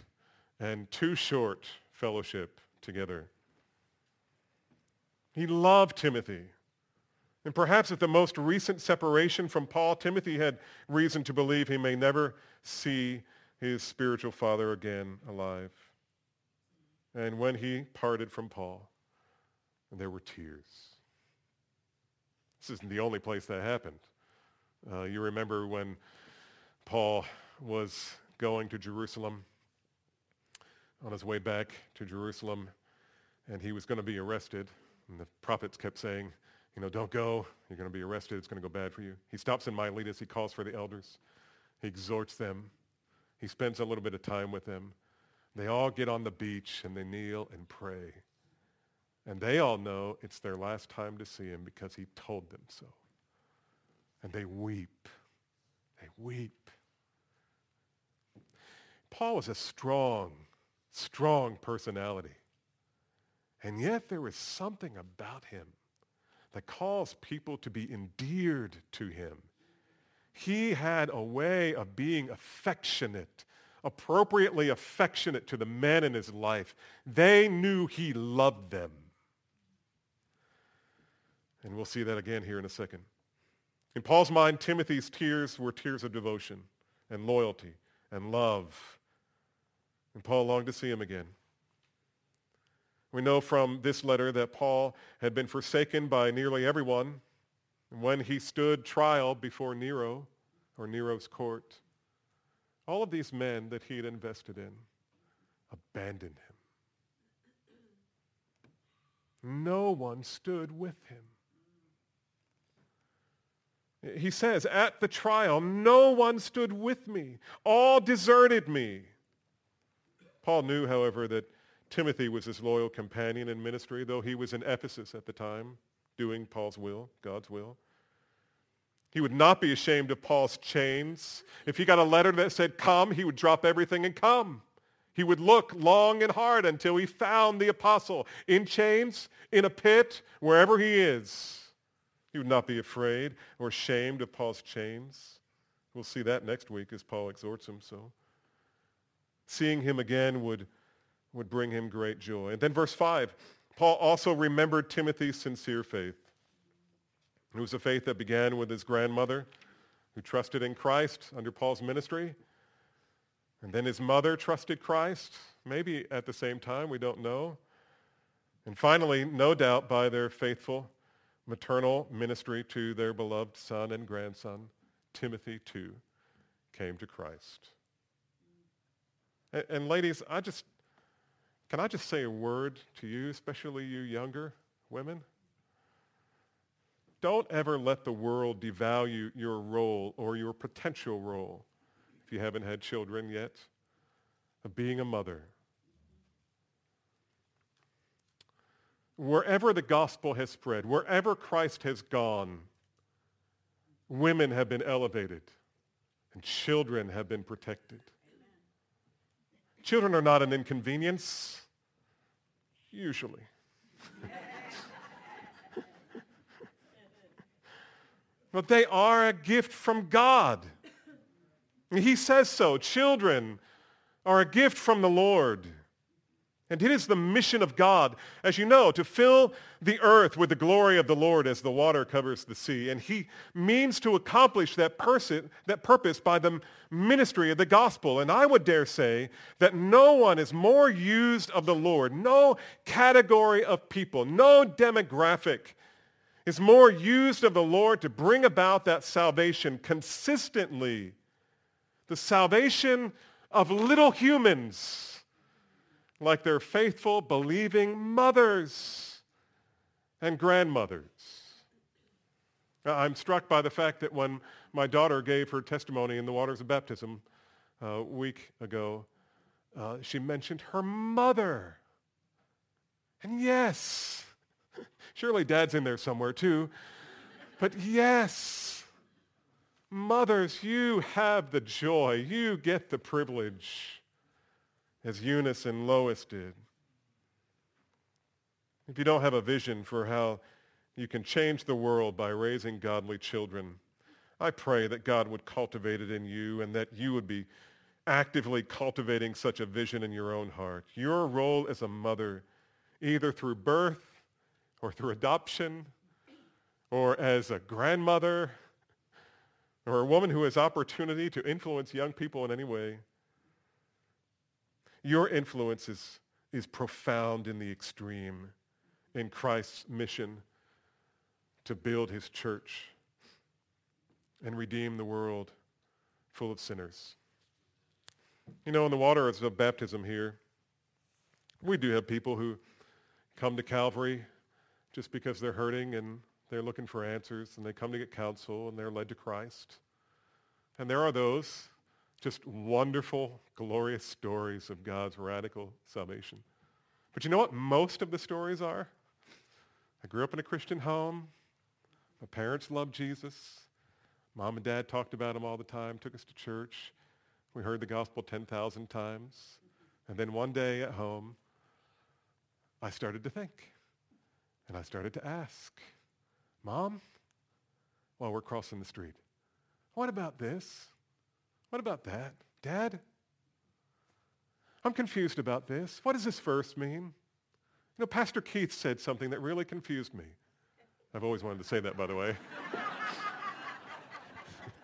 and too short fellowship together. He loved Timothy. And perhaps at the most recent separation from Paul, Timothy had reason to believe he may never see his spiritual father again alive. And when he parted from Paul, there were tears. This isn't the only place that happened. Uh, you remember when Paul was going to Jerusalem, on his way back to Jerusalem, and he was going to be arrested. And the prophets kept saying, you know, don't go. You're going to be arrested. It's going to go bad for you. He stops in Miletus. He calls for the elders. He exhorts them. He spends a little bit of time with them. They all get on the beach and they kneel and pray. And they all know it's their last time to see him because he told them so. And they weep. They weep. Paul was a strong, strong personality. And yet there was something about him that caused people to be endeared to him. He had a way of being affectionate, appropriately affectionate to the men in his life. They knew he loved them. And we'll see that again here in a second. In Paul's mind, Timothy's tears were tears of devotion and loyalty and love and Paul longed to see him again. We know from this letter that Paul had been forsaken by nearly everyone when he stood trial before Nero or Nero's court. All of these men that he had invested in abandoned him. No one stood with him. He says, at the trial, no one stood with me. All deserted me. Paul knew, however, that Timothy was his loyal companion in ministry, though he was in Ephesus at the time, doing Paul's will, God's will. He would not be ashamed of Paul's chains. If he got a letter that said come, he would drop everything and come. He would look long and hard until he found the apostle in chains, in a pit, wherever he is. He would not be afraid or ashamed of Paul's chains. We'll see that next week as Paul exhorts him. So seeing him again would, would bring him great joy. And then verse 5, Paul also remembered Timothy's sincere faith. It was a faith that began with his grandmother who trusted in Christ under Paul's ministry. And then his mother trusted Christ, maybe at the same time, we don't know. And finally, no doubt by their faithful maternal ministry to their beloved son and grandson, Timothy too came to Christ. And, and, ladies, I just, can I just say a word to you, especially you younger women? Don't ever let the world devalue your role or your potential role, if you haven't had children yet, of being a mother. Wherever the gospel has spread, wherever Christ has gone, women have been elevated and children have been protected. Children are not an inconvenience, usually. [LAUGHS] but they are a gift from God. He says so. Children are a gift from the Lord. And it is the mission of God, as you know, to fill the earth with the glory of the Lord as the water covers the sea. And he means to accomplish that, person, that purpose by the ministry of the gospel. And I would dare say that no one is more used of the Lord, no category of people, no demographic is more used of the Lord to bring about that salvation consistently. The salvation of little humans like their faithful, believing mothers and grandmothers. I'm struck by the fact that when my daughter gave her testimony in the waters of baptism uh, a week ago, uh, she mentioned her mother. And yes, [LAUGHS] surely dad's in there somewhere too, but yes, mothers, you have the joy, you get the privilege as Eunice and Lois did. If you don't have a vision for how you can change the world by raising godly children, I pray that God would cultivate it in you and that you would be actively cultivating such a vision in your own heart. Your role as a mother, either through birth or through adoption or as a grandmother or a woman who has opportunity to influence young people in any way, your influence is, is profound in the extreme in Christ's mission to build his church and redeem the world full of sinners. You know, in the waters of baptism here, we do have people who come to Calvary just because they're hurting and they're looking for answers and they come to get counsel and they're led to Christ. And there are those just wonderful, glorious stories of God's radical salvation. But you know what most of the stories are? I grew up in a Christian home. My parents loved Jesus. Mom and dad talked about him all the time, took us to church. We heard the gospel 10,000 times. And then one day at home, I started to think. And I started to ask, Mom, while we're crossing the street, what about this? What about that? Dad? I'm confused about this. What does this verse mean? You know, Pastor Keith said something that really confused me. I've always wanted to say that, by the way.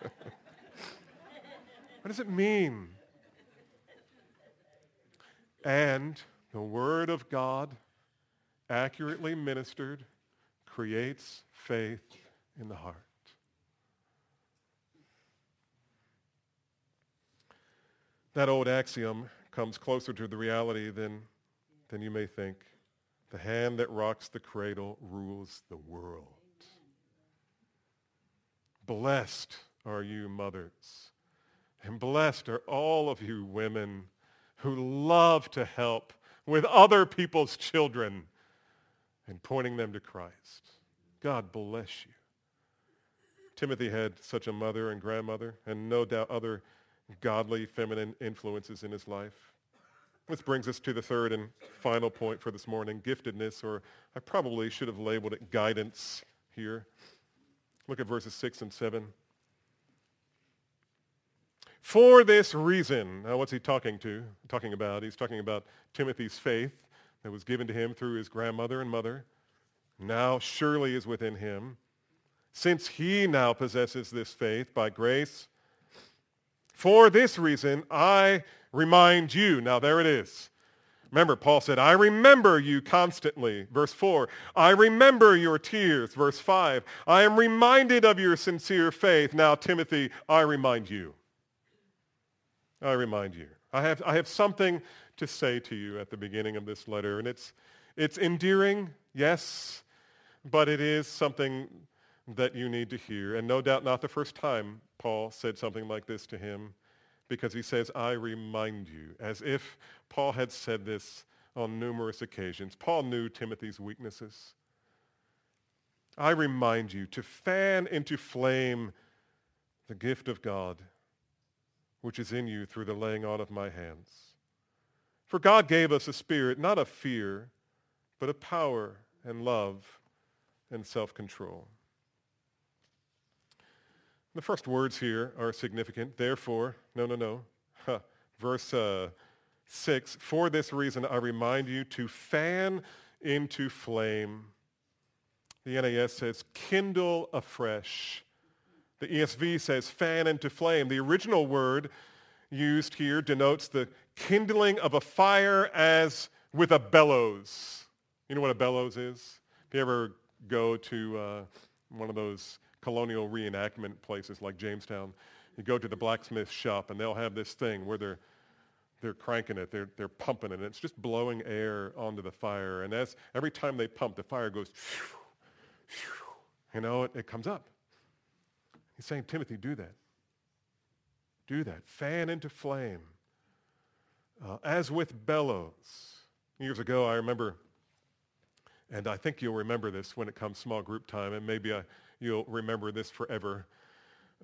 [LAUGHS] what does it mean? And the Word of God, accurately ministered, creates faith in the heart. That old axiom comes closer to the reality than, than you may think. The hand that rocks the cradle rules the world. Blessed are you mothers, and blessed are all of you women who love to help with other people's children and pointing them to Christ. God bless you. Timothy had such a mother and grandmother, and no doubt other godly feminine influences in his life. This brings us to the third and final point for this morning, giftedness, or I probably should have labeled it guidance here. Look at verses 6 and 7. For this reason, now what's he talking to, talking about? He's talking about Timothy's faith that was given to him through his grandmother and mother. Now surely is within him. Since he now possesses this faith by grace, for this reason I remind you. Now there it is. Remember, Paul said, I remember you constantly. Verse 4, I remember your tears. Verse 5, I am reminded of your sincere faith. Now, Timothy, I remind you. I remind you. I have, I have something to say to you at the beginning of this letter, and it's, it's endearing, yes, but it is something that you need to hear. And no doubt not the first time Paul said something like this to him because he says, I remind you, as if Paul had said this on numerous occasions. Paul knew Timothy's weaknesses. I remind you to fan into flame the gift of God, which is in you through the laying on of my hands. For God gave us a spirit, not of fear, but of power and love and self-control. The first words here are significant. Therefore, no, no, no. Huh. Verse uh, 6, for this reason I remind you to fan into flame. The NAS says kindle afresh. The ESV says fan into flame. The original word used here denotes the kindling of a fire as with a bellows. You know what a bellows is? If you ever go to uh, one of those colonial reenactment places like Jamestown. You go to the blacksmith shop and they'll have this thing where they're they're cranking it, they're, they're pumping it, and it's just blowing air onto the fire. And as every time they pump, the fire goes, you know, it, it comes up. He's saying, Timothy, do that. Do that. Fan into flame. Uh, as with bellows. Years ago, I remember, and I think you'll remember this when it comes small group time, and maybe I, you'll remember this forever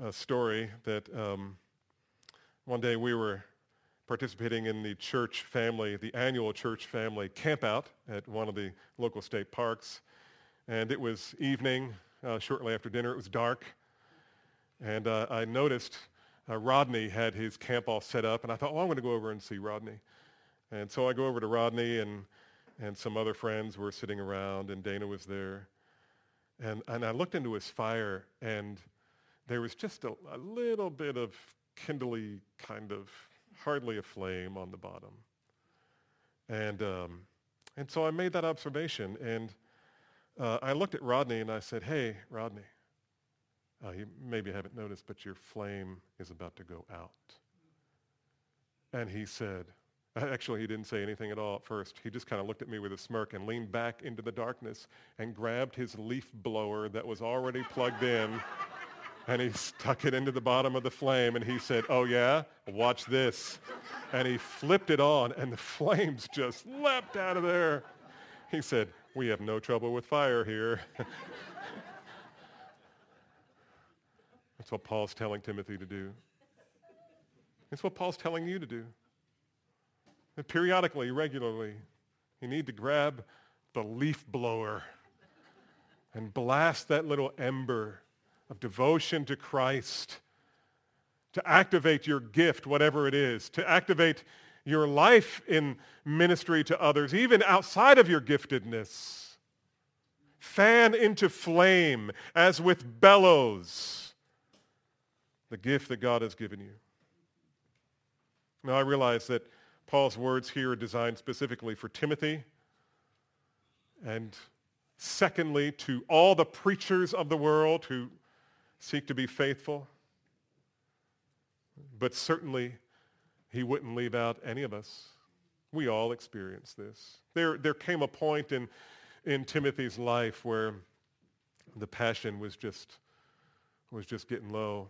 a story that um, one day we were participating in the church family, the annual church family campout at one of the local state parks. And it was evening, uh, shortly after dinner. It was dark. And uh, I noticed uh, Rodney had his camp all set up. And I thought, well, I'm going to go over and see Rodney. And so I go over to Rodney and, and some other friends were sitting around and Dana was there. And, and I looked into his fire, and there was just a, a little bit of kindly kind of hardly a flame on the bottom. And, um, and so I made that observation, and uh, I looked at Rodney and I said, hey, Rodney, uh, you maybe haven't noticed, but your flame is about to go out. And he said, [LAUGHS] Actually, he didn't say anything at all at first. He just kind of looked at me with a smirk and leaned back into the darkness and grabbed his leaf blower that was already plugged in [LAUGHS] and he stuck it into the bottom of the flame and he said, oh yeah, watch this. And he flipped it on and the [LAUGHS] flames just leapt out of there. He said, we have no trouble with fire here. That's what Paul's telling Timothy to do. It's what Paul's telling you to do. Periodically, regularly, you need to grab the leaf blower and blast that little ember of devotion to Christ to activate your gift, whatever it is, to activate your life in ministry to others, even outside of your giftedness. Fan into flame as with bellows the gift that God has given you. Now I realize that Paul's words here are designed specifically for Timothy and secondly to all the preachers of the world who seek to be faithful. But certainly he wouldn't leave out any of us. We all experience this. There, there came a point in, in Timothy's life where the passion was just, was just getting low.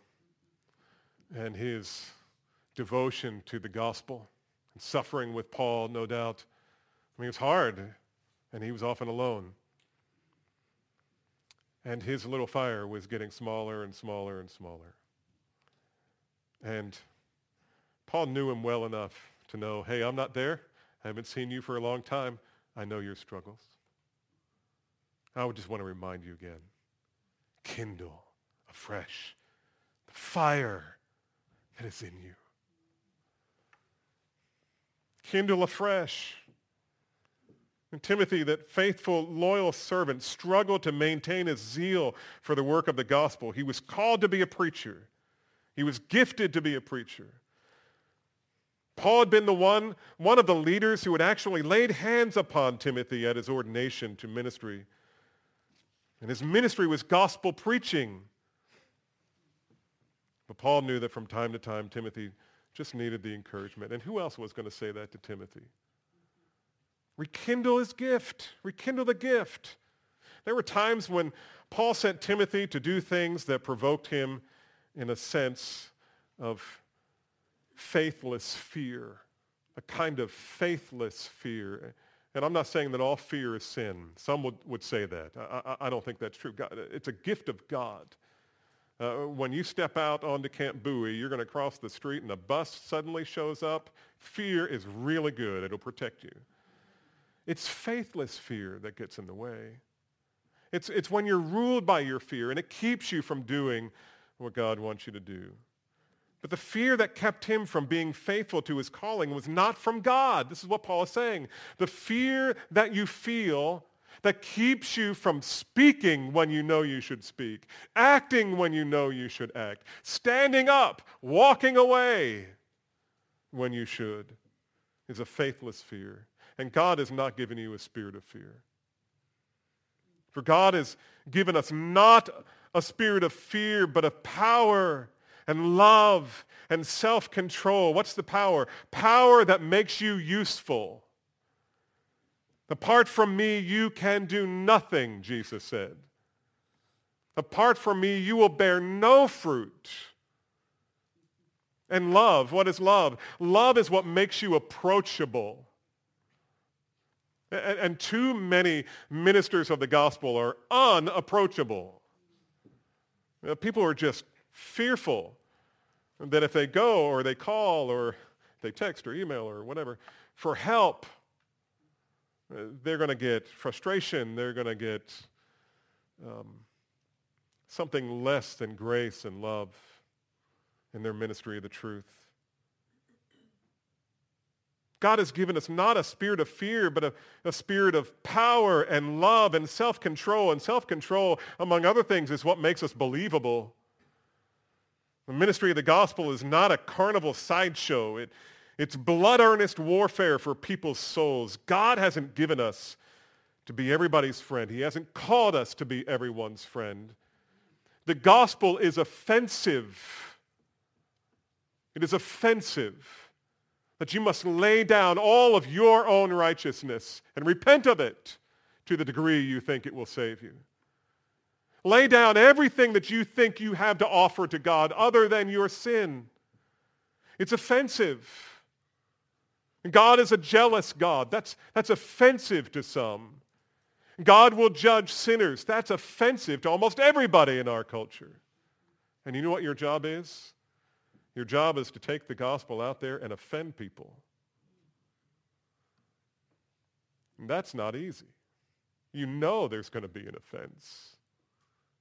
And his devotion to the gospel and suffering with Paul, no doubt. I mean, it's hard, and he was often alone. And his little fire was getting smaller and smaller and smaller. And Paul knew him well enough to know, hey, I'm not there. I haven't seen you for a long time. I know your struggles. I would just want to remind you again. Kindle afresh the fire that is in you. Kindle afresh. And Timothy, that faithful, loyal servant, struggled to maintain his zeal for the work of the gospel. He was called to be a preacher. He was gifted to be a preacher. Paul had been the one, one of the leaders who had actually laid hands upon Timothy at his ordination to ministry. And his ministry was gospel preaching. But Paul knew that from time to time Timothy just needed the encouragement. And who else was going to say that to Timothy? Rekindle his gift. Rekindle the gift. There were times when Paul sent Timothy to do things that provoked him in a sense of faithless fear, a kind of faithless fear. And I'm not saying that all fear is sin. Some would, would say that. I, I, I don't think that's true. God, it's a gift of God. Uh, when you step out onto Camp Bowie, you're going to cross the street and a bus suddenly shows up. Fear is really good. It'll protect you. It's faithless fear that gets in the way. It's, it's when you're ruled by your fear and it keeps you from doing what God wants you to do. But the fear that kept him from being faithful to his calling was not from God. This is what Paul is saying. The fear that you feel that keeps you from speaking when you know you should speak, acting when you know you should act, standing up, walking away when you should, is a faithless fear. And God has not given you a spirit of fear. For God has given us not a spirit of fear, but of power and love and self-control. What's the power? Power that makes you useful. Apart from me, you can do nothing, Jesus said. Apart from me, you will bear no fruit. And love, what is love? Love is what makes you approachable. And, too many ministers of the gospel are unapproachable. People are just fearful that if they go or they call or they text or email or whatever for help, they're going to get frustration. They're going to get um, something less than grace and love in their ministry of the truth. God has given us not a spirit of fear, but a, a spirit of power and love and self-control. And self-control, among other things, is what makes us believable. The ministry of the gospel is not a carnival sideshow. It, it's blood earnest warfare for people's souls. God hasn't given us to be everybody's friend. He hasn't called us to be everyone's friend. The gospel is offensive. It is offensive that you must lay down all of your own righteousness and repent of it to the degree you think it will save you. Lay down everything that you think you have to offer to God other than your sin. It's offensive. God is a jealous God. That's, that's offensive to some. God will judge sinners. That's offensive to almost everybody in our culture. And you know what your job is? Your job is to take the gospel out there and offend people. And that's not easy. You know there's going to be an offense.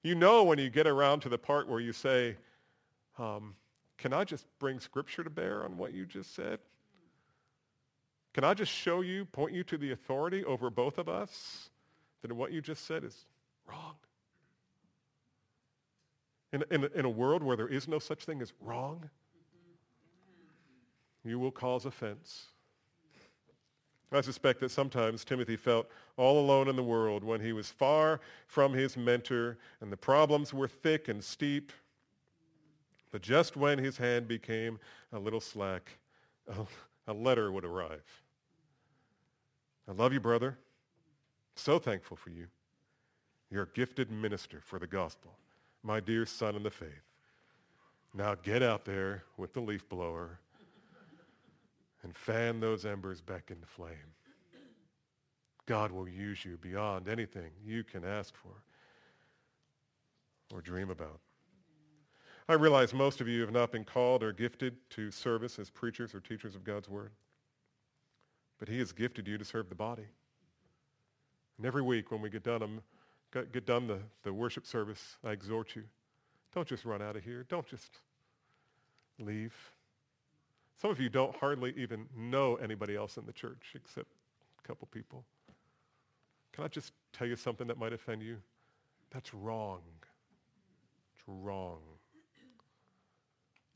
You know when you get around to the part where you say, um, can I just bring scripture to bear on what you just said? Can I just show you, point you to the authority over both of us that what you just said is wrong? In, in, in a world where there is no such thing as wrong, you will cause offense. I suspect that sometimes Timothy felt all alone in the world when he was far from his mentor and the problems were thick and steep. But just when his hand became a little slack, a, a letter would arrive. I love you, brother. So thankful for you. You're a gifted minister for the gospel, my dear son in the faith. Now get out there with the leaf blower and fan those embers back into flame. God will use you beyond anything you can ask for or dream about. I realize most of you have not been called or gifted to service as preachers or teachers of God's word. But he has gifted you to serve the body. And every week when we get done, um, get done the, the worship service, I exhort you, don't just run out of here. Don't just leave. Some of you don't hardly even know anybody else in the church except a couple people. Can I just tell you something that might offend you? That's wrong. It's wrong.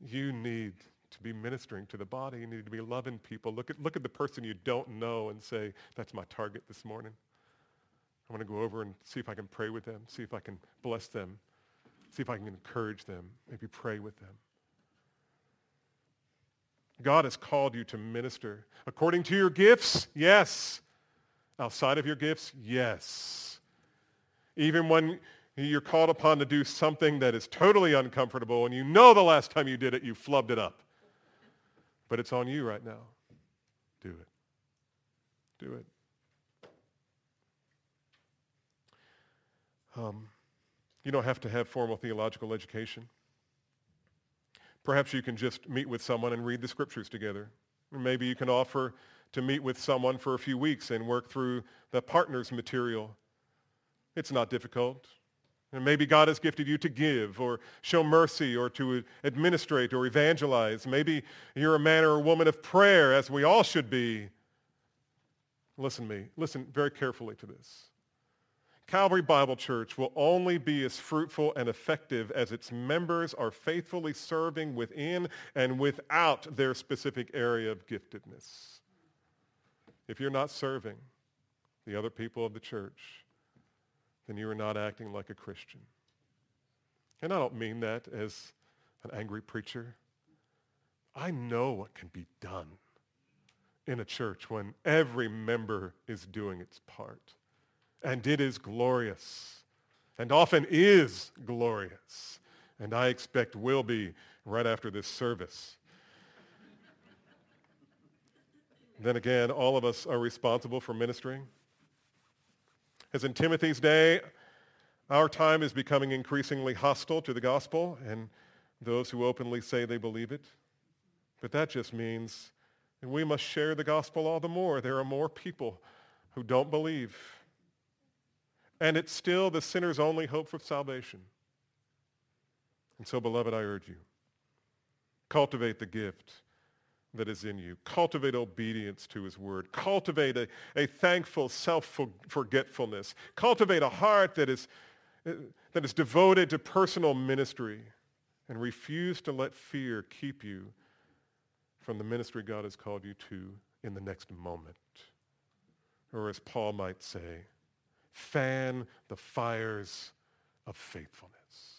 You need to be ministering to the body. You need to be loving people. Look at, look at the person you don't know and say, that's my target this morning. I want to go over and see if I can pray with them, see if I can bless them, see if I can encourage them, maybe pray with them. God has called you to minister. According to your gifts, yes. Outside of your gifts, yes. Even when you're called upon to do something that is totally uncomfortable and you know the last time you did it, you flubbed it up. But it's on you right now. Do it. Do it. Um, you don't have to have formal theological education. Perhaps you can just meet with someone and read the scriptures together. Maybe you can offer to meet with someone for a few weeks and work through the partner's material. It's not difficult. And maybe God has gifted you to give or show mercy or to administrate or evangelize. Maybe you're a man or a woman of prayer, as we all should be. Listen to me. Listen very carefully to this. Calvary Bible Church will only be as fruitful and effective as its members are faithfully serving within and without their specific area of giftedness. If you're not serving the other people of the church, then you are not acting like a Christian. And I don't mean that as an angry preacher. I know what can be done in a church when every member is doing its part. And it is glorious, and often is glorious, and I expect will be right after this service. then again, all of us are responsible for ministering. As in Timothy's day, our time is becoming increasingly hostile to the gospel and those who openly say they believe it. But that just means that we must share the gospel all the more. There are more people who don't believe. And it's still the sinner's only hope for salvation. And so, beloved, I urge you, cultivate the gift that is in you. Cultivate obedience to his word. Cultivate a, a thankful self-forgetfulness. Cultivate a heart that is, that is devoted to personal ministry and refuse to let fear keep you from the ministry God has called you to in the next moment. Or as Paul might say, fan the fires of faithfulness.